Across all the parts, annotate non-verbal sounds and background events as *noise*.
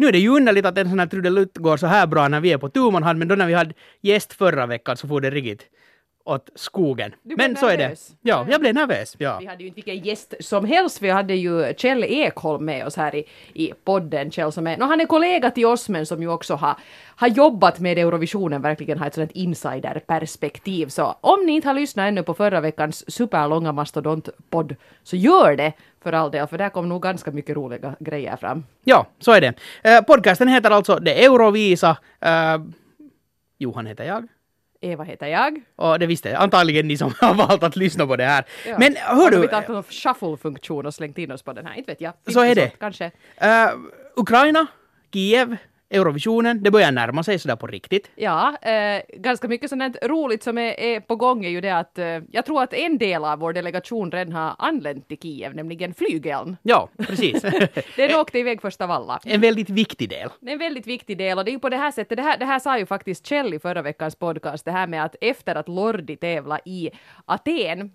Nu är det ju underligt att en sån här trudelutt går så här bra när vi är på tu man hand, men då när vi hade gäst förra veckan så får det riktigt åt skogen. Du Men så är det. Ja, jag blev nervös. Ja. Vi hade ju inte vilken gäst som helst. Vi hade ju Kjell Ekholm med oss här i, i podden. Kjell som är, no, han är kollega till oss men som ju också har, har jobbat med Eurovisionen, verkligen har ett sådant insiderperspektiv. Så om ni inte har lyssnat ännu på förra veckans superlånga mastodontpodd så gör det för all del, för där kom nog ganska mycket roliga grejer fram. ja, så är det. Eh, podcasten heter alltså Det Eurovisa. Eh, Johan heter jag. Eva heter jag. Och det visste antagligen ni som *laughs* har valt att lyssna på det här. Ja. Men hör Har du, vi tagit någon shuffle-funktion och slängt in oss på den här? Inte vet jag. Finns Så är det. sånt, Kanske. eh, Ukraina, Kiev, Eurovisionen, det börjar närma sig sådär på riktigt. Ja, eh, ganska mycket sånt roligt som är, är på gång är ju det att eh, jag tror att en del av vår delegation redan har anlänt till Kiev, nämligen flygeln. Ja, precis. *laughs* Den åkte iväg först av alla. en väldigt viktig del. En väldigt viktig del och det är ju på det här sättet, det här, det här sa ju faktiskt Kjell i förra veckans podcast, det här med att efter att Lordi tävla i Aten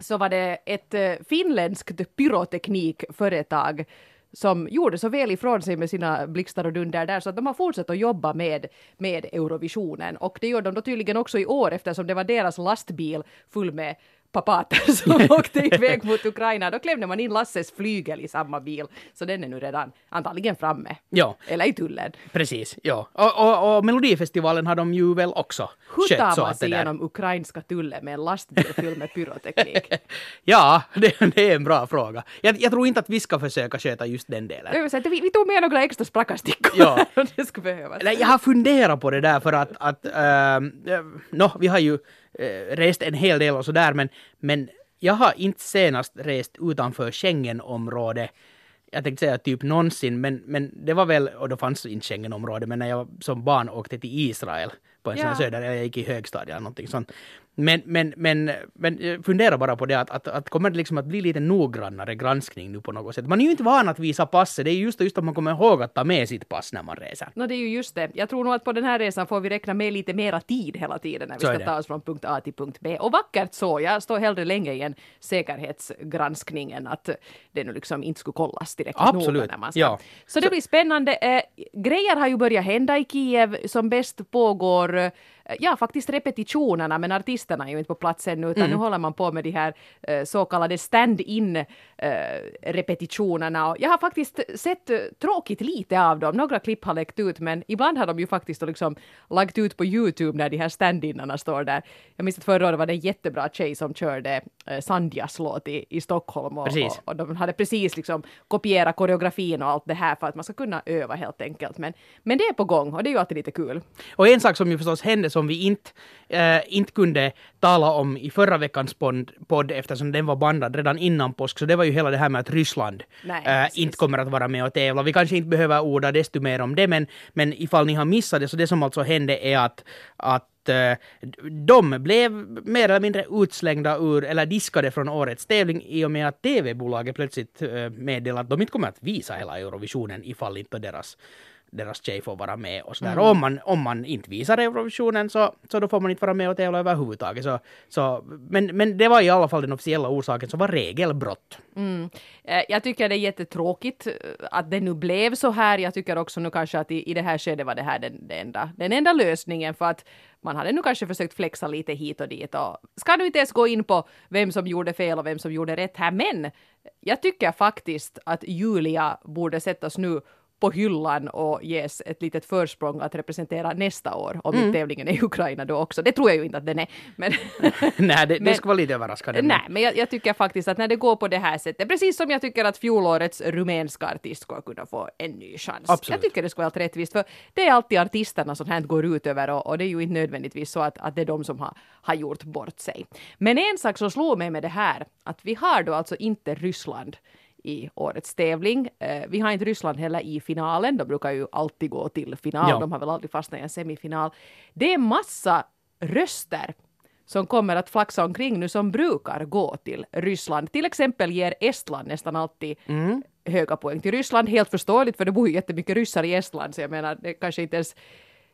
så var det ett eh, finländskt pyroteknikföretag som gjorde så väl ifrån sig med sina blixtar och dunder där så att de har fortsatt att jobba med, med Eurovisionen. Och det gör de då tydligen också i år eftersom det var deras lastbil full med papater *laughs* som *laughs* åkte iväg mot Ukraina. Då klämde man in Lasses flygel i samma bil så den är nu redan antagligen framme. Ja, Eller i tullen. precis. Ja. Och, och, och Melodifestivalen har de ju väl också Hur tar man sig igenom ukrainska tullen med en lastbil fylld med pyroteknik? *laughs* Ja, det, det är en bra fråga. Jag, jag tror inte att vi ska försöka sköta just den delen. Jag säga vi, vi tog med några extra sprackarstickor Ja. om det skulle behövas. Jag har funderat på det där för att, att äh, nå, vi har ju äh, rest en hel del och sådär men, men jag har inte senast rest utanför Schengenområdet. Jag tänkte säga typ någonsin, men, men det var väl, och då fanns inte Schengenområdet, men när jag som barn åkte till Israel på en sån här Ja. söder, eller jag gick i högstadiet eller någonting sånt. Men, men, men, men jag funderar bara på det att, att, att kommer det liksom att bli lite noggrannare granskning nu på något sätt? Man är ju inte van att visa passet, det är just, just att man kommer ihåg att ta med sitt pass när man reser. No, det är ju just det. Jag tror nog att på den här resan får vi räkna med lite mera tid hela tiden när vi Så ska ta oss från punkt A till punkt B. Och vackert så. Jag står hellre länge i en säkerhetsgranskning än att det nu liksom inte skulle kollas direkt Absolut, noga när man ska. ja. Så det blir spännande. Eh, grejer har ju börjat hända i Kiev. Som bäst pågår eh, Ja, faktiskt repetitionerna, men artisterna är ju inte på plats ännu, utan nu håller man på med de här eh, så kallade stand-in eh, repetitionerna. Och jag har faktiskt sett eh, tråkigt lite av dem. Några klipp har läckt ut, men ibland har de ju faktiskt liksom lagt ut på Youtube när de här stand-inarna står där. Jag minns att förra året var det en jättebra tjej som körde Sandjas låt i, i Stockholm och, och, och de hade precis liksom kopierat koreografin och allt det här för att man ska kunna öva helt enkelt. Men, men det är på gång och det är ju alltid lite kul. Och en sak som ju förstås hände som vi inte, äh, inte kunde tala om i förra veckans podd, eftersom den var bandad redan innan påsk, så det var ju hela det här med att Ryssland Nej, äh, inte kommer att vara med och tävla. Vi kanske inte behöver orda desto mer om det, men, men ifall ni har missat det, så det som alltså hände är att, att äh, de blev mer eller mindre utslängda ur, eller diskade från årets tävling i och med att TV-bolaget plötsligt meddelade att de inte kommer att visa hela Eurovisionen ifall inte deras deras tjej får vara med och sådär. Mm. Och om man, om man inte visar Eurovisionen så, så då får man inte vara med och tävla överhuvudtaget. Så, så, men, men det var i alla fall den officiella orsaken som var regelbrott. Mm. Eh, Jag tycker det är jättetråkigt eh, att det nu blev så här. Jag tycker också nu kanske att i, i det här skedet var det här den, den, enda, den enda lösningen för att man hade nu kanske försökt flexa lite hit och dit och ska nu inte ens gå in på vem som gjorde fel och vem som gjorde rätt här men jag tycker faktiskt att Julia borde sättas nu på hyllan och ges ett litet försprång att representera nästa år, om inte tävlingen är i Ukraina då också. Det tror jag ju inte att den är. Men *laughs* Nej, det, det skulle vara lite överraskande. men- Nej, men jag, jag tycker faktiskt att när det går på det här sättet, precis som jag tycker att fjolårets rumänska artist ska kunna få en ny chans. Absolut. Jag tycker det ska vara helt rättvist, för det är alltid artisterna som här går ut över och, och det är ju inte nödvändigtvis så att, att det är de som har, har gjort bort sig. Men en sak som slår mig med det här, att vi har då alltså inte Ryssland i årets tävling. Eh, vi har inte Ryssland heller i finalen, de brukar ju alltid gå till final, Ja. de har väl aldrig fastnat i en semifinal. Det är massa röster som kommer att flaxa omkring nu som brukar gå till Ryssland. Till exempel ger Estland nästan alltid höga poäng till Ryssland. Helt förståeligt för det bor ju jättemycket ryssar i Estland så jag menar det kanske inte ens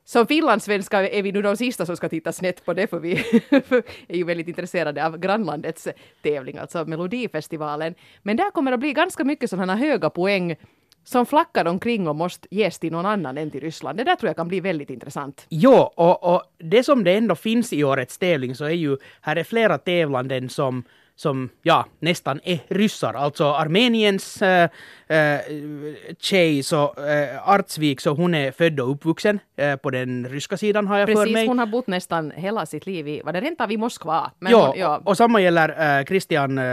som finlandssvenskar är vi nu de sista som ska titta snett på det för vi *laughs* är ju väldigt intresserade av grannlandets tävling, alltså Melodifestivalen. Men där kommer det att bli ganska mycket sådana höga poäng som flackar omkring och måste ges till någon annan än till Ryssland. Det där tror jag kan bli väldigt intressant. Jo, och, och det som det ändå finns i årets tävling så är ju, här är flera tävlanden som som ja, nästan är ryssar. Alltså Armeniens äh, äh, tjej, så, äh, Artsvik, så hon är född och uppvuxen äh, på den ryska sidan har jag Precis, för mig. hon har bott nästan hela sitt liv i, var det rent av i Moskva? Men jo, hon, ja. och samma gäller äh, Christian äh,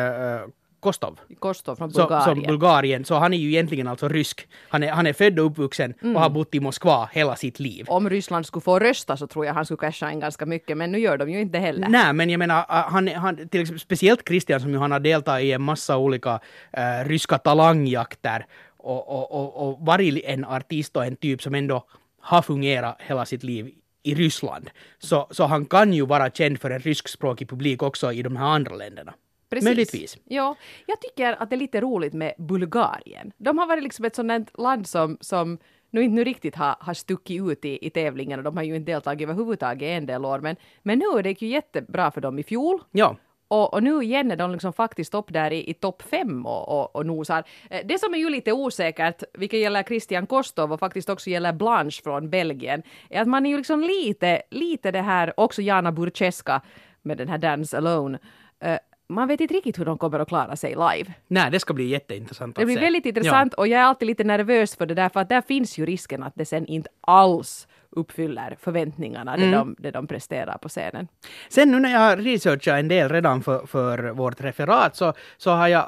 Kostov. Kostov från Bulgarien. Som, som Bulgarien. Så han är ju egentligen alltså rysk. Han är, han är född och uppvuxen mm. och har bott i Moskva hela sitt liv. Om Ryssland skulle få rösta så tror jag han skulle casha in ganska mycket, men nu gör de ju inte heller. Nej, men jag menar, han, han, till exempel, speciellt Christian som ju han har deltagit i en massa olika äh, ryska talangjakter och, och, och, och varit en artist och en typ som ändå har fungerat hela sitt liv i Ryssland. Så, så han kan ju vara känd för en ryskspråkig publik också i de här andra länderna. Precis. Möjligtvis. Ja, jag tycker att det är lite roligt med Bulgarien. De har varit liksom ett sådant land som, som nu inte nu riktigt har, har stuckit ut i, i tävlingen och de har ju inte deltagit överhuvudtaget en del år men, men nu är det ju jättebra för dem i fjol. Ja. Och, och, nu igen är de liksom faktiskt upp där i, i topp fem och, och, och nosar. Eh, det som är ju lite osäkert, vilket gäller Christian Kostov och faktiskt också gäller Blanche från Belgien, är att man är ju liksom lite, lite det här, också Jana Burceska med den här Dance Alone, uh, man vet inte riktigt hur de kommer att klara sig live. Nej, det ska bli jätteintressant att Det blir se. väldigt intressant ja. och jag är alltid lite nervös för det där, för att där finns ju risken att det sen inte alls uppfyller förväntningarna, mm. det, de, det de presterar på scenen. Sen nu när jag har researchat en del redan för, för vårt referat så, så har jag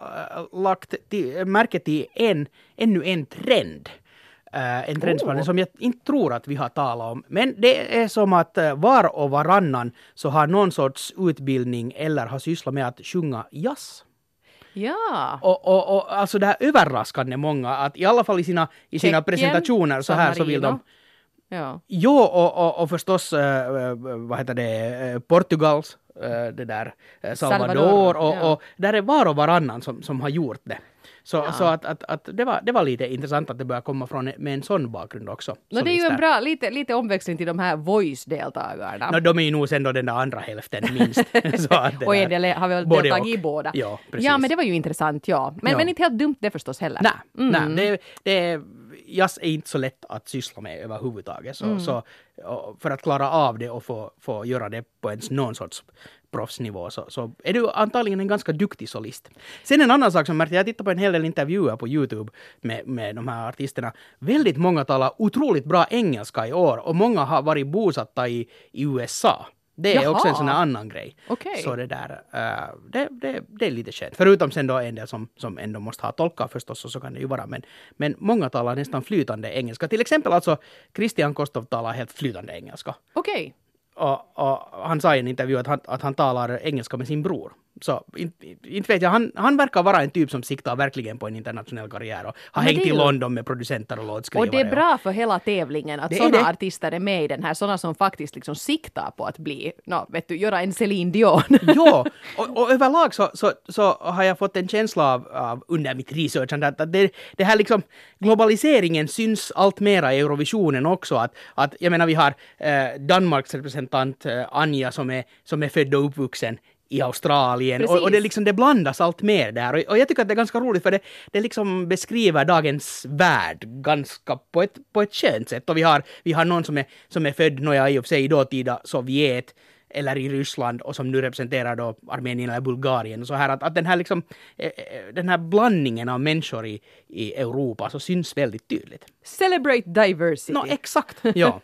äh, lagt till, märke till en, ännu en trend en trendspaning oh. som jag inte tror att vi har talat om. Men det är som att uh, var och varannan så har någon sorts utbildning eller har sysslat med att sjunga jazz. Ja. Och, och, och alltså det här överraskande många att i alla fall i sina, i sina presentationer så här så vill de Ja. Jo, och, och, och förstås uh, vad heter det, Portugals, det där Salvador, Salvador och, ja. och där är var och varannan som, som har gjort det. Så, ja. så att, att, att det, var, det var lite intressant att det började komma från med en sån bakgrund också. No, det är ju en bra, lite, lite omväxling till de här voice-deltagarna. No, de är ju nog sen då den där andra hälften minst. *laughs* och en del har väl deltagit i båda. Ja, precis. ja, men det var ju intressant, ja. Men, ja. men inte helt dumt det förstås heller. Nej, mm. nej det, det jazz är inte så lätt att syssla med överhuvudtaget. Så, mm. så för att klara av det och få, få göra det på ens någon sorts proffsnivå så, så är du antagligen en ganska duktig solist. Sen en annan sak som märkte, jag tittar på en hel del intervjuer på Youtube med, med de här artisterna. Väldigt många talar otroligt bra engelska i år och många har varit bosatta i, i USA. Det är Jaha. också en sån här annan grej. Okay. Så det där, uh, det, det, det är lite skönt. Förutom sen då en del som, som ändå måste ha tolkar förstås, och så kan det ju vara. Men, men många talar nästan flytande engelska. Till exempel alltså Christian Kostov talar helt flytande engelska. Okej. Okay. Och, och, han sa i en intervju att han, att han talar engelska med sin bror. Så inte, inte vet jag, han, han verkar vara en typ som siktar verkligen på en internationell karriär och har hängt i London med producenter och låtskrivare. Och det är bra för hela tävlingen att sådana artister är med i den här, sådana som faktiskt liksom siktar på att bli, no, vet du, göra en Céline Dion. *laughs* jo, och, och överlag så, så, så har jag fått en känsla av, av under mitt researchande att, att det, det här liksom globaliseringen syns allt mera i Eurovisionen också. Att, att jag menar vi har eh, Danmarks representant eh, Anja som är, som är född och uppvuxen i Australien och, och, det, liksom, det blandas allt mer där. Och, och, jag tycker att det är ganska roligt för det, det liksom beskriver dagens värld ganska på ett, på ett skönt sätt. Och vi har, vi har någon som är, som är född, nåja i och för sig i dåtida Sovjet, eller i Ryssland och som nu representerar då Armenien eller Bulgarien. Och så här att, att den här liksom, eh, eh, den här blandningen av människor i, i Europa så syns väldigt tydligt. Celebrate diversity. No, exakt, *laughs* ja.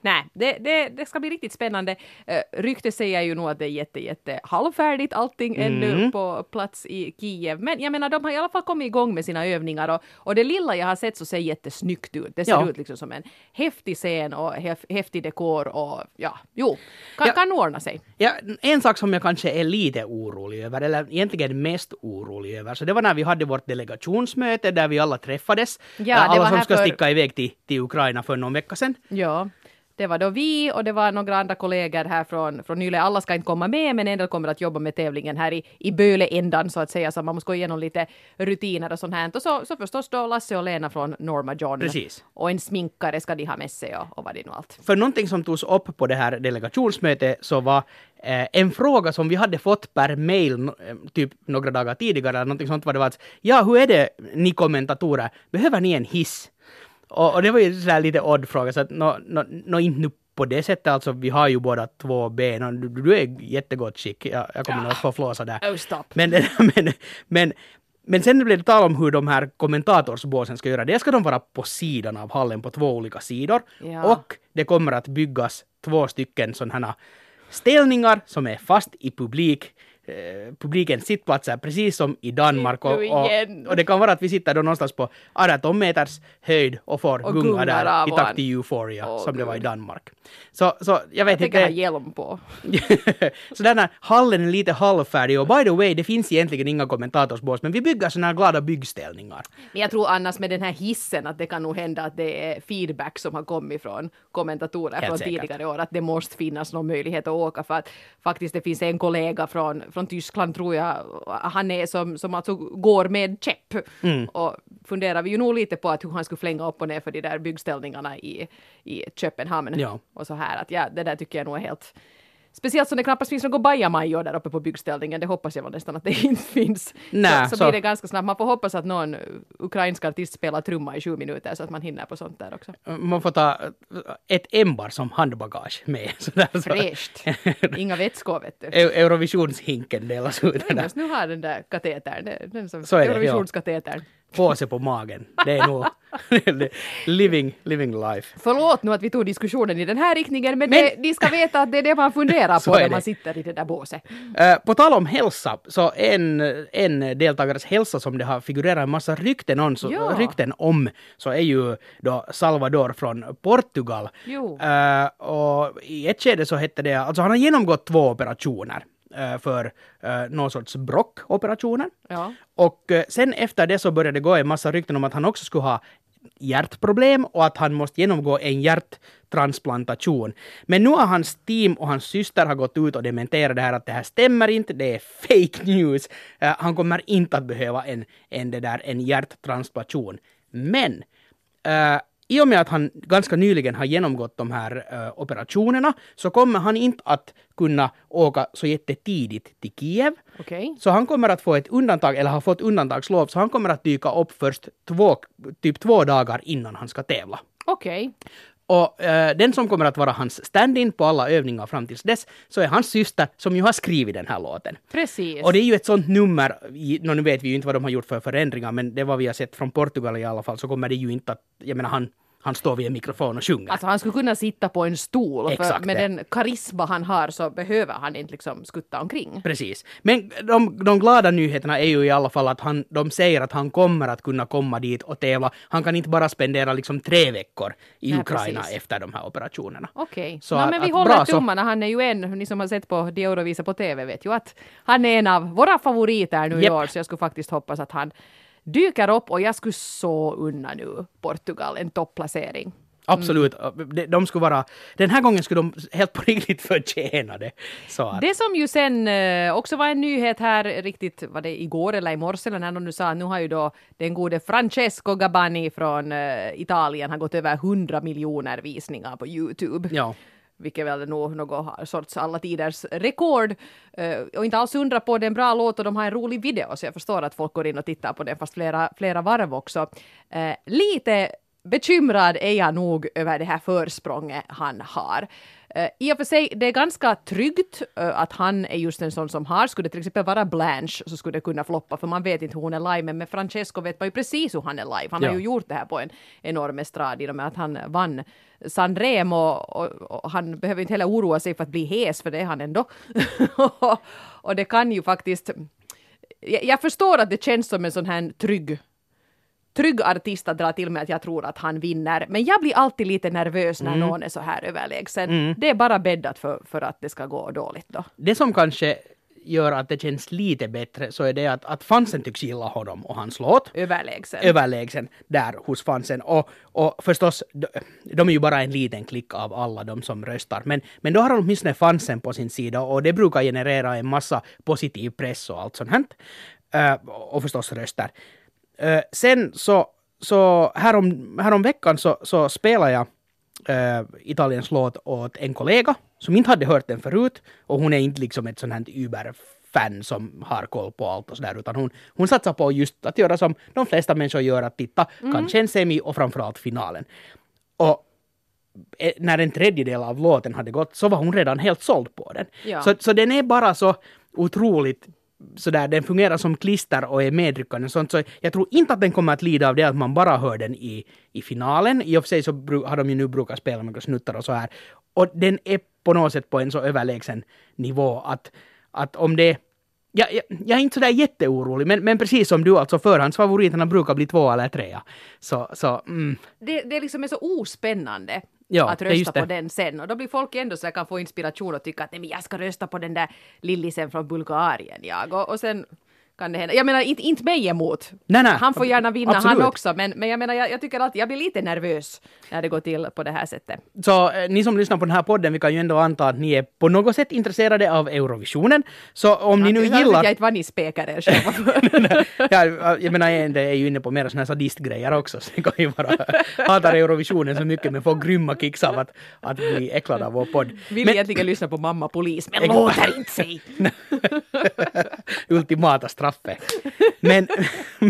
Nej, det, det, det, ska bli riktigt spännande. Uh, rykte säger ju nog att det är jätte, jätte halvfärdigt allting mm. ännu på plats i Kiev. Men jag menar, de har i alla fall kommit igång med sina övningar och, och det lilla jag har sett så ser jättesnyggt ut. Det ser ja. ut liksom som en häftig scen och häf, häftig dekor och ja, jo, kan, ja, kan ordna sig. Ja, en sak som jag kanske är lite orolig över, eller egentligen mest orolig över, så det var när vi hade vårt delegationsmöte där vi alla träffades. Ja, alla som ska för... sticka iväg till, till Ukraina för någon vecka sedan. Ja. Det var då vi och det var några andra kollegor här från, från Yle. Alla ska inte komma med, men en del kommer att jobba med tävlingen här i, i Böle-ändan så att säga. Så man måste gå igenom lite rutiner och sånt här. Och så, så förstås då Lasse och Lena från Norma John. Precis. Och en sminkare ska de ha med sig och, och vad det nu allt. För någonting som togs upp på det här delegationsmötet så var eh, en fråga som vi hade fått per mail eh, typ några dagar tidigare, eller någonting sånt var det var att ja, hur är det ni kommentatorer, behöver ni en hiss? Och, och det var ju sådär lite odd fråga, så att nå nå nå inte nu på det sättet, alltså vi har ju båda två ben och du, du är i jättegott skick, jag, jag kommer nog att få flåsa där. Oh, stop. Men, *laughs* men, men, men sen blev det tal om hur de här kommentatorsbåsen ska göra det. Ska de vara på sidan av hallen på två olika sidor. Ja. Och det kommer att byggas två stycken sådana här ställningar som är fast i publik. Eh, publikens sittplatser precis som i Danmark. Och, och, och det kan vara att vi sitter då någonstans på 18 meters höjd och får Och gunga där i takt till Euphoria Åh, som det var i. Danmark. Så, så jag Jag vet tänker ha inte. hjälm på. *laughs* så den här hallen är lite halvfärdig och by the way, det finns egentligen inga kommentatorsbås, men vi bygger såna här glada byggställningar. Men jag tror annars med den här hissen att det kan nog hända att det är feedback som har kommit från kommentatorer Helt från säkert. tidigare år, att det måste finnas någon möjlighet att åka för att faktiskt det finns en kollega från, från Tyskland tror jag, han är som, som alltså går med käpp Mm. och funderar vi ju nog lite på att hur han skulle flänga upp och ner för de där byggställningarna i, i Köpenhamn Ja. och så här att ja, det där tycker jag nog är helt Speciellt som det knappast finns något bajamajor där uppe på byggställningen, det hoppas jag väl nästan att det *laughs* inte finns. Nä, så, så, så- blir det ganska snabbt. Man får hoppas att någon ukrainsk artist spelar trumma i sju minuter så att man hinner på sånt där också. Man får ta ett ämbar som handbagage med. *laughs* Sådär, så. Fräscht! Inga vätskor vet du. Eu- Eurovisionshinken delas ut. Måste nu ha den där katetern, den- den som, Så är det, ja. Eurovisionskatetern. påse på magen. Det är nog *laughs* living, living life. Förlåt nu att vi tog diskussionen i den här riktningen, men, Men- det, de ska veta att det är det man funderar *laughs* på är när det. man sitter i det där båset. Eh, på tal om hälsa, så en, en deltagares hälsa som det har figurerat en massa rykten om, så, Ja. rykten om så är ju då Salvador från Portugal. Jo. Eh, och i ett skede så hette det, alltså han har genomgått två operationer eh, för uh, någon sorts brockoperationer. Ja. Och eh, sen efter det så började det gå en massa rykten om att han också skulle ha hjärtproblem och att han måste genomgå en hjärttransplantation. Men nu har hans team och hans syster har gått ut och dementerat det här att det här stämmer inte, det är fake news. Uh, han kommer inte att behöva en, en, det där, en hjärttransplantation. Men uh, i och med att han ganska nyligen har genomgått de här eh, operationerna så kommer han inte att kunna åka så jättetidigt till Kiev. Okej. Så han kommer att få ett undantag, eller har fått undantagslov, så han kommer att dyka upp först två, typ två dagar innan han ska tävla. Okej. Och eh, den som kommer att vara hans stand-in på alla övningar fram tills dess, så är hans syster som ju har skrivit den här låten. Precis. Och det är ju ett sånt nummer, nå nu vet vi ju inte vad de har gjort för förändringar, men det var vi har sett från Portugal i alla fall, så kommer det ju inte att, jag menar han, han står vid en mikrofon och sjunger. Alltså han skulle kunna sitta på en stol, för Exakt med det. den karisma han har så behöver han inte liksom skutta omkring. Precis. Men de, de glada nyheterna är ju i alla fall att han, de säger att han kommer att kunna komma dit och tävla. Han kan inte bara spendera liksom tre veckor i Nej, Ukraina precis. efter de här operationerna. Okej, Så no, att- men vi att håller bra tummarna. Han är ju en, ni som har sett på De Eurovisa på TV vet ju att han är en av våra favoriter nu i Japp. år, så jag skulle faktiskt hoppas att han dyker upp och jag skulle så unna nu Portugal en topplacering. Absolut. De, de skulle vara... Den här gången skulle de helt på riktigt förtjäna det. Så att, Det som ju sen eh, också var en nyhet här riktigt, var det igår eller i morse eller när de nu sa nu har ju då den gode Francesco Gabani från eh, Italien har gått över 100 miljoner visningar på Youtube. ja vilket väl är nog något sorts alla tiders rekord. Eh, och inte alls undra på, det är en bra låt och de har en rolig video, så jag förstår att folk går in och tittar på den, fast flera, flera varv också. Eh, lite bekymrad är jag nog över det här försprånget han har. Eh, I och för sig, det är ganska tryggt eh, att han är just en sån som har. Skulle det till exempel vara Blanche så skulle det kunna floppa, för man vet inte hur hon är live, men med Francesco vet man ju precis hur han är live. Han Ja. har ju gjort det här på en enorm estrad i och med att han vann Sanremo och, och, och han behöver inte heller oroa sig för att bli hes, för det är han ändå. *laughs* och det kan ju faktiskt... Jag, jag förstår att det känns som en sån här trygg trygg artist att dra till med att jag tror att han vinner. Men jag blir alltid lite nervös när någon är så här överlägsen. Det är bara bäddat för, för att det ska gå dåligt då. Det som kanske gör att det känns lite bättre så är det att, att fansen tycks gilla honom och hans låt. Överlägsen. Överlägsen där hos fansen. Och, och förstås, de, de är ju bara en liten klick av alla de som röstar. Men, men då har de åtminstone fansen på sin sida och det brukar generera en massa positiv press och allt sånt här. Uh, och förstås röster. Uh, sen så, så härom, härom veckan så, så spelar jag uh, Italiens låt åt en kollega som inte hade hört den förut och hon är inte liksom ett sånt här Uber-fan som har koll på allt och sådär utan hon, hon satsar på just att göra som de flesta människor gör, att titta mm. kanske en semi och framförallt finalen. Och eh, när en tredjedel av låten hade gått så var hon redan helt såld på den. Ja. Så, så den är bara så otroligt sådär, den fungerar som klister och är medryckande sånt, så jag tror inte att den kommer att lida av det att man bara hör den i, i finalen. I och för sig så har de ju nu brukat spela några snuttar och så här. Och den är på något sätt på en så överlägsen nivå att, att om det jag, jag, jag, är inte sådär jätteorolig, men, men precis som du, alltså förhandsfavoriterna brukar bli två eller trea. Så, så, mm. det, det liksom är så ospännande ja, att rösta på den sen. Och då blir folk ändå så jag kan få inspiration och tycka att nej, men jag ska rösta på den där lillisen från Bulgarien jag. Och, och sen kan det hända. Jag menar inte, inte mig emot. Nej, nej, han får gärna vinna absolut. han också, men, men jag menar jag, jag tycker att jag blir lite nervös när det går till på det här sättet. Så eh, ni som lyssnar på den här podden, vi kan ju ändå anta att ni är på något sätt intresserade av Eurovisionen. Så om ja, ni nu gillar... Jag inte vad ni spekar er själva *laughs* ja, Jag menar, det är ju inne på mer sådana här sadistgrejer också, så det kan ju vara *laughs* hatar Eurovisionen så mycket men får grymma kicks av att, att bli äcklad av vår podd. Vill men, egentligen lyssna på mamma polis, men låter inte sig! *laughs* Ultimata straffet. Men,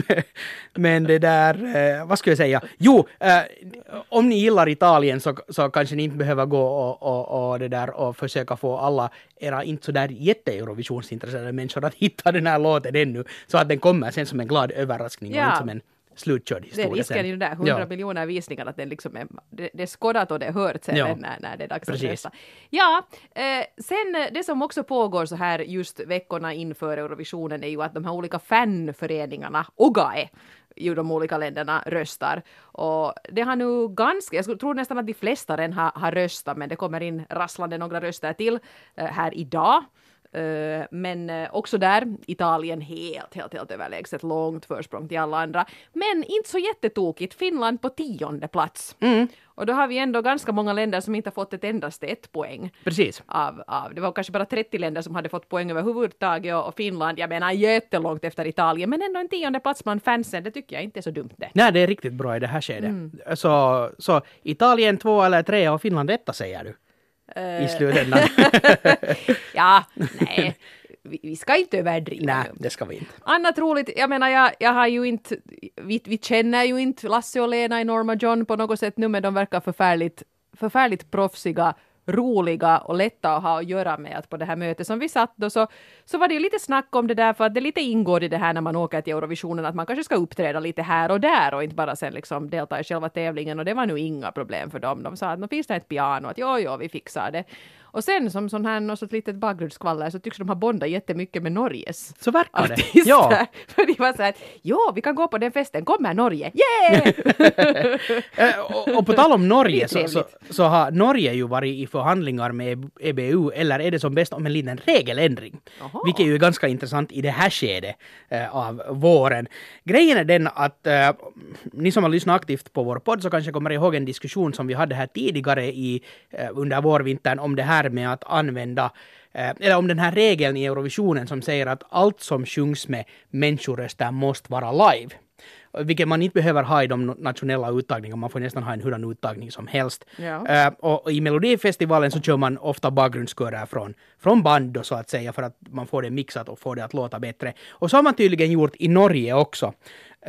*laughs* men det där, eh, vad skulle jag säga? Jo, eh, om ni gillar Italien så, så kanske ni inte behöver gå och, och, och, det där och försöka få alla era inte så där jätte-Eurovisionsintresserade människor att hitta den här låten ännu, så att den kommer sen som en glad överraskning ja. och inte som en slutkörd historia. Det är risken i de där 100 ja. miljoner visningarna att den liksom är, det, det är skådat och det är hört sen ja. när, när det är dags Precis. att rösta. Ja, eh, sen det som också pågår så här just veckorna inför Eurovisionen är ju att de här olika fanföreningarna, OGAE, i de olika länderna röstar. Och det har nu ganska, jag tror nästan att de flesta redan har, har röstat, men det kommer in rasslande några röster till eh, här idag. Eh, men eh, också där, Italien helt, helt, helt överlägset, långt försprång till alla andra. Men inte så jättetokigt, Finland på tionde plats. Mm. Och då har vi ändå ganska många länder som inte har fått ett endaste ett poäng. Precis. Av, av, det var kanske bara 30 länder som hade fått poäng överhuvudtaget och Finland, jag menar jättelångt efter Italien, men ändå en tionde plats bland fansen, det tycker jag inte är så dumt det. Nej, det är riktigt bra i det här skedet. Mm. Så, så Italien två eller tre och Finland etta säger du? I slutändan. *laughs* ja, nej. Vi, vi, ska inte överdriva. Nej, det ska vi inte. Annat roligt, jag menar jag, jag har ju inte, vi, vi känner ju inte Lasse och Lena i Norma John på något sätt nu men de verkar förfärligt, förfärligt proffsiga roliga och lätta att ha att göra med att på det här mötet som vi satt då så, så var det ju lite snack om det där för att det lite ingår i det här när man åker till Eurovisionen att man kanske ska uppträda lite här och där och inte bara sen liksom delta i själva tävlingen och det var nu inga problem för dem. De sa att nu finns det ett piano, att jo, jo, vi fixar det. Och sen som sån här något sånt litet bakgrundsskvaller så tycks de ha bondat jättemycket med Norges Så verkar det. Ja. *laughs* För de var så här ja, vi kan gå på den festen, kommer Norge, yeah! *laughs* Eh, och, och, på tal om Norge så, så, så, har Norge ju varit i förhandlingar med EBU, eller är det som bäst om en liten regeländring? Aha. Vilket ju är ganska intressant i det här skedet äh, av våren. Grejen är den att äh, ni som har lyssnat aktivt på vår podd så kanske kommer ihåg en diskussion som vi hade här tidigare i, äh, under vårvintern om det här här med att använda eh, eller om den här regeln i Eurovisionen som säger att allt som sjungs med människoröster måste vara live. Vilket man inte behöver ha i de nationella uttagningarna, man får nästan ha en hurdan uttagning som helst. Ja. Uh, och i Melodifestivalen så kör man ofta bakgrundskörer från, från band då, så att säga för att man får det mixat och får det att låta bättre. Och så har man tydligen gjort i Norge också.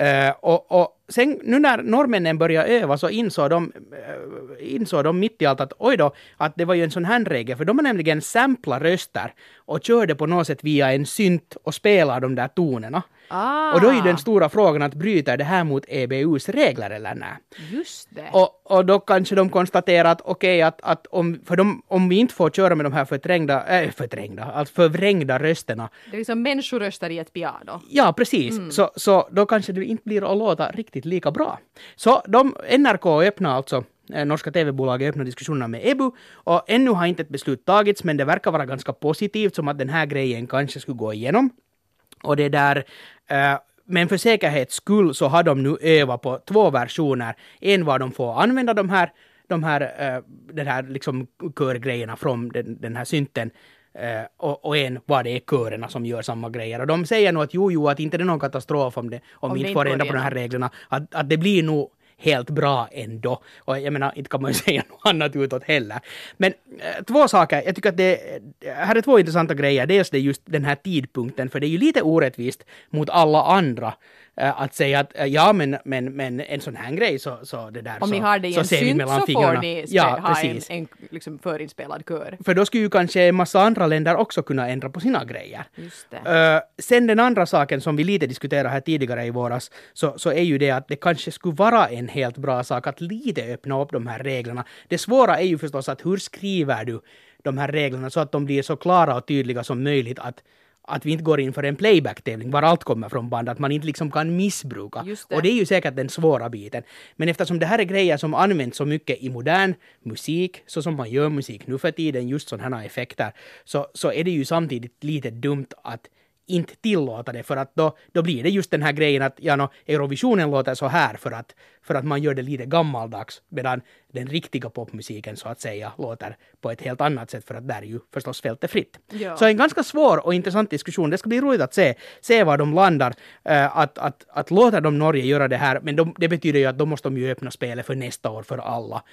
Uh, och, och sen nu när norrmännen började öva så insåg de, äh, insåg de mitt i allt att oj då, att det var ju en sån här regel, för de har nämligen samplat röster och körde på något sätt via en synt och spelade de där tonerna. Ah. Och då är ju den stora frågan att bryter det här mot EBUs regler eller nej? Just det. Och, och då kanske de konstaterar att okej, okay, att, att om, för de, om vi inte får köra med de här förträngda, äh, förträngda, alltså förvrängda rösterna. Det är liksom människoröster i ett piano. Ja, precis. Mm. Så, så då kanske det inte blir att låta riktigt lika bra. Så de, NRK öppnar alltså eh, norska TV-bolaget öppnar diskussionerna med EBU och ännu har inte ett beslut tagits men det verkar vara ganska positivt som att den här grejen kanske skulle gå igenom. Och det där eh, men för säkerhets skull så har de nu övat på två versioner. En var de får använda de här, de här, uh, den här liksom körgrejerna från den, den här synten. Uh, och, och, en var det är körerna som gör samma grejer. Och de säger nog att jo, jo, att inte det är någon katastrof om, det, om, om vi inte får ändra på de här reglerna. Att, att det blir nog helt bra ändå. Och jag menar, inte kan man ju *laughs* säga något annat utåt heller. Men äh, två saker, jag tycker att det här är två intressanta grejer. Dels det just den här tidpunkten, för det är ju lite orättvist mot alla andra att säga att äh, ja, men, men, men en sån här grej så, så det där Om så, ni har det i en synt så får ni ja, ha precis. en, en liksom förinspelad kör. För då skulle ju kanske en massa andra länder också kunna ändra på sina grejer. Uh, sen den andra saken som vi lite diskuterade här tidigare i våras, så, så är ju det att det kanske skulle vara en helt bra sak att lite öppna upp de här reglerna. Det svåra är ju förstås att hur skriver du de här reglerna så att de blir så klara och tydliga som möjligt att att vi inte går in för en playback-tävling var allt kommer från band, att man inte liksom kan missbruka. Det. Och det är ju säkert den svåra biten. Men eftersom det här är grejer som används så mycket i modern musik, så som man gör musik nu för tiden, just sådana här effekter, så, så är det ju samtidigt lite dumt att inte tillåta det för att då, då blir det just den här grejen att ja, no, Eurovisionen låter så här för att, för att man gör det lite gammaldags medan den riktiga popmusiken så att säga låter på ett helt annat sätt för att där är ju förstås fältet fritt. Ja. Så en ganska svår och intressant diskussion. Det ska bli roligt att se, se var de landar. Uh, att, att, att låta de Norge göra det här, men de, det betyder ju att då måste de ju öppna spelet för nästa år för alla.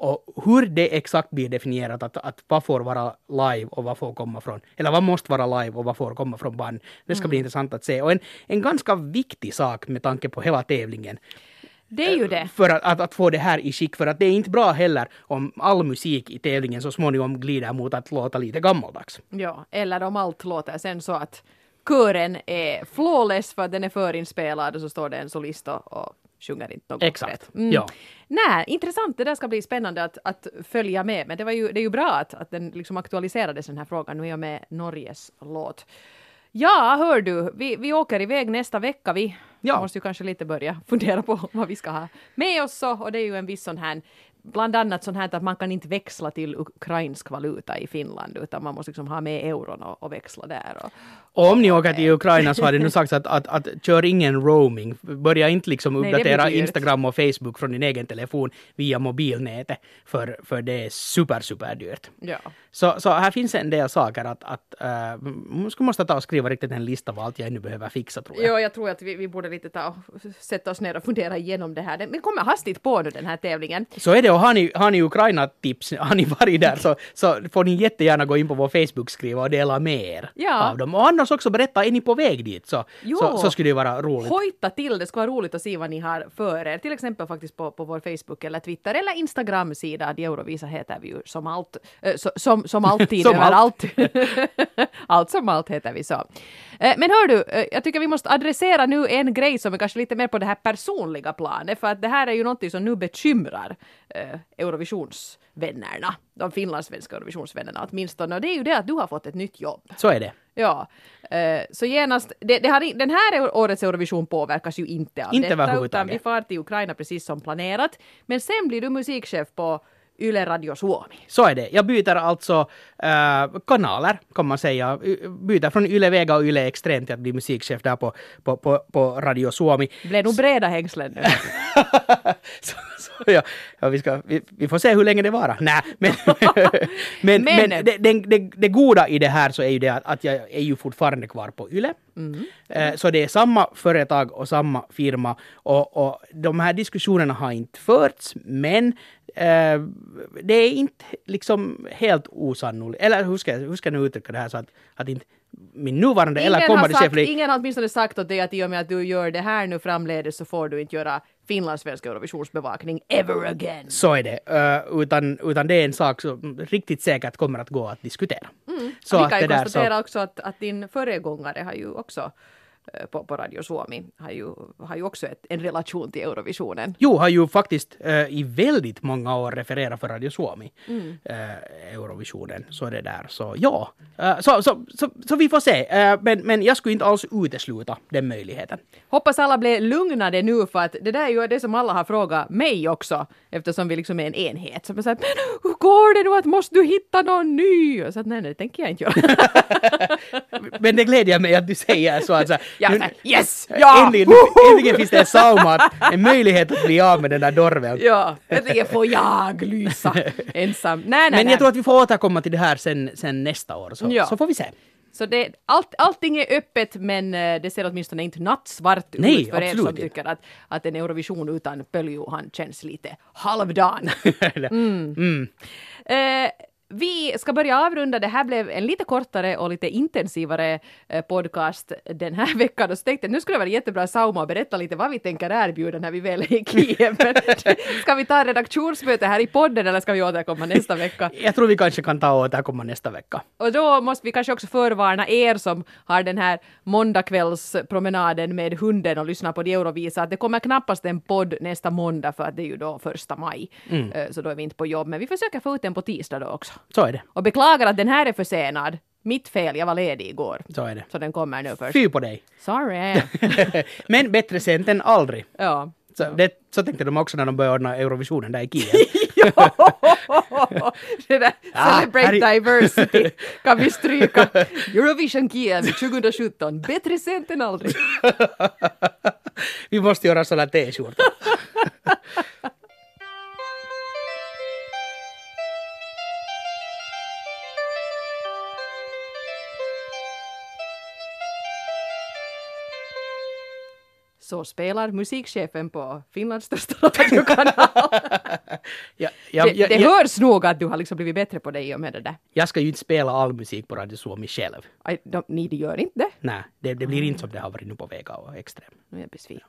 Och hur det exakt blir definierat, att, att vad får vara live och vad får komma från, eller vad måste vara live och vad får komma från band, det ska mm. bli intressant att se. Och en, en ganska viktig sak med tanke på hela tävlingen. Det är ju det. För att, att, att, få det här i skick, för att det är inte bra heller om all musik i tävlingen så småningom glider mot att låta lite gammaldags. Ja, eller om allt låter sen så att kören är flawless för att den är förinspelad och så står det en solist och sjunger inte något Exakt. Mm. Ja. Nej, intressant. Det där ska bli spännande att, att följa med. Men det, var ju, det är ju bra att, att den liksom aktualiserades den här frågan nu i och med Norges låt. Ja, hör du, vi, vi åker iväg nästa vecka. Vi ja. måste ju kanske lite börja fundera på *laughs* vad vi ska ha med oss. Så, och det är ju en viss sån här bland annat sånt här att man kan inte växla till ukrainsk valuta i Finland utan man måste liksom ha med euron och, och växla där. Och, och om ni åker till Ukraina så har det nu sagts att, att, att, kör ingen roaming. Börja inte liksom uppdatera Nej, Instagram och Facebook från din egen telefon via mobilnätet för, för det är super, super dyrt. Ja. Så, så här finns en del saker att, att uh, skulle måste ta och skriva riktigt en lista av allt jag ännu behöver fixa tror jag. Ja, jag tror att vi, vi borde lite ta och sätta oss ner och fundera igenom det här. Det kommer hastigt på nu den här tävlingen. Så är det och har ni, har ni Ukraina-tips, har ni varit där *laughs* så, så får ni jättegärna gå in på vår Facebook-skriva och dela med er ja. av dem. Och annars också berätta, är ni på väg dit så, så, så, skulle det vara roligt. Hojta till, det skulle vara roligt att se vad ni har för er. Till exempel faktiskt på, på vår Facebook eller Twitter eller Instagram-sida. Eurovisa heter vi ju som allt, äh, so, som, som alltid *laughs* som överallt. Allt. *laughs* allt som allt heter vi så. Äh, men hör du, äh, jag tycker vi måste adressera nu en grej som är kanske lite mer på det här personliga planet, för att det här är ju någonting som nu bekymrar Eurovisionsvännerna, de finlandssvenska Eurovisionsvännerna åtminstone, och det är ju det att du har fått ett nytt jobb. Så är det. Ja, så genast, det, det har, den här årets Eurovision påverkas ju inte av inte detta, utan vi far till Ukraina precis som planerat. Men sen blir du musikchef på Yle Radio Suomi. Så är det. Jag byter alltså äh, kanaler, kan man säga. Byter från Yle Vega och Yle Extrem till att bli musikchef där på, på, på, på Radio Suomi. Blev nog breda hängslen nu. *laughs* så, så, ja, ja, vi, ska, vi, vi, får se hur länge det varar. Nej, men, *laughs* men, men, men det, det, det, det, goda i det här så är ju det att, att jag är ju fortfarande kvar på Yle. Mm. Eh, så det är samma företag och samma firma och, och de här diskussionerna har inte förts men eh, det är inte liksom helt osannolikt. Eller hur ska, hur ska jag nu uttrycka det här så att, att inte min nuvarande ingen eller kommande chef... Ingen har åtminstone sagt åt dig att i och med att du gör det här nu framledes så får du inte göra finlandssvensk Eurovisionsbevakning ever again. Så är det. Uh, utan, utan det är en sak som riktigt säkert kommer att gå att diskutera. Mm. Så Vi kan ju konstatera så... också att, att din föregångare har ju också på, på Radio Suomi har ju, har ju också ett, en relation till Eurovisionen. Jo, har ju faktiskt eh, i väldigt många år refererat för Radio Suomi. Eh, Eurovisionen, så är det där. Så ja, eh, så, så, så, så vi får se. Eh, men, men jag skulle inte alls utesluta den möjligheten. Hoppas alla blir lugnade nu för att det där är ju det som alla har frågat mig också eftersom vi liksom är en enhet. Så man säger men hur går det nu att måste du hitta någon ny? Och så att nej, nej, det tänker jag inte göra. *laughs* Men det glädjer mig att du säger så. Alltså, Ja, nu- yes! Ja! Äntligen, äntligen finns det en sauma, en möjlighet att bli av med den där dorven. Ja, äntligen får jag lysa ensam. Nej, nej, Men nej. jag tror att vi får återkomma till det här sen, sen nästa år, så, Ja. så får vi se. Så det, allt, allting är öppet men eh, det ser åtminstone inte nattsvart Nej, ut för er som inte. tycker att, att en Eurovision utan Pöljohan känns lite halvdan. *laughs* mm. Eh, vi ska börja avrunda. Det här blev en lite kortare och lite intensivare eh, podcast den här *laughs* veckan. Och så tänkte jag nu skulle det vara jättebra Sauma att berätta lite vad vi tänker erbjuda när vi väl är i Kiev. *laughs* Ska vi ta redaktionsmöte här i podden eller ska vi återkomma nästa vecka? Jag tror vi kanske kan ta och återkomma nästa vecka. Och då måste vi kanske också förvarna er som har den här måndagkvällspromenaden med hunden och lyssnar på Eurovisa att det kommer knappast en podd nästa måndag för att det är ju då första maj. Eh, Så då är vi inte på jobb. Men vi försöker få ut den på tisdag då också. Så är det. Och beklagar att den här är försenad. Mitt fel, jag var ledig igår. Så är det. Så den kommer nu först. Fy på dig. Sorry. *laughs* Men bättre sent än aldrig. ja. Så, det, så tänkte de också när de började ordna Eurovisionen där i Kiev. *laughs* *laughs* det där Ah, Celebrate är- diversity kan vi stryka. Eurovision Kiev 2017. Bättre sent än aldrig. vi måste göra sådana t-skjortor. Så spelar musikchefen på Finlands största *laughs* radiokanal. *laughs* Ja, ja, det, det ja, hörs nog att du har liksom blivit bättre på det i och med det där. jag ska ju inte spela all musik på Radio Suomi själv. Aj, de, ni gör inte det? Nej, det, det blir inte som det har varit nu på Vega och Extrem. Nu är jag besviken.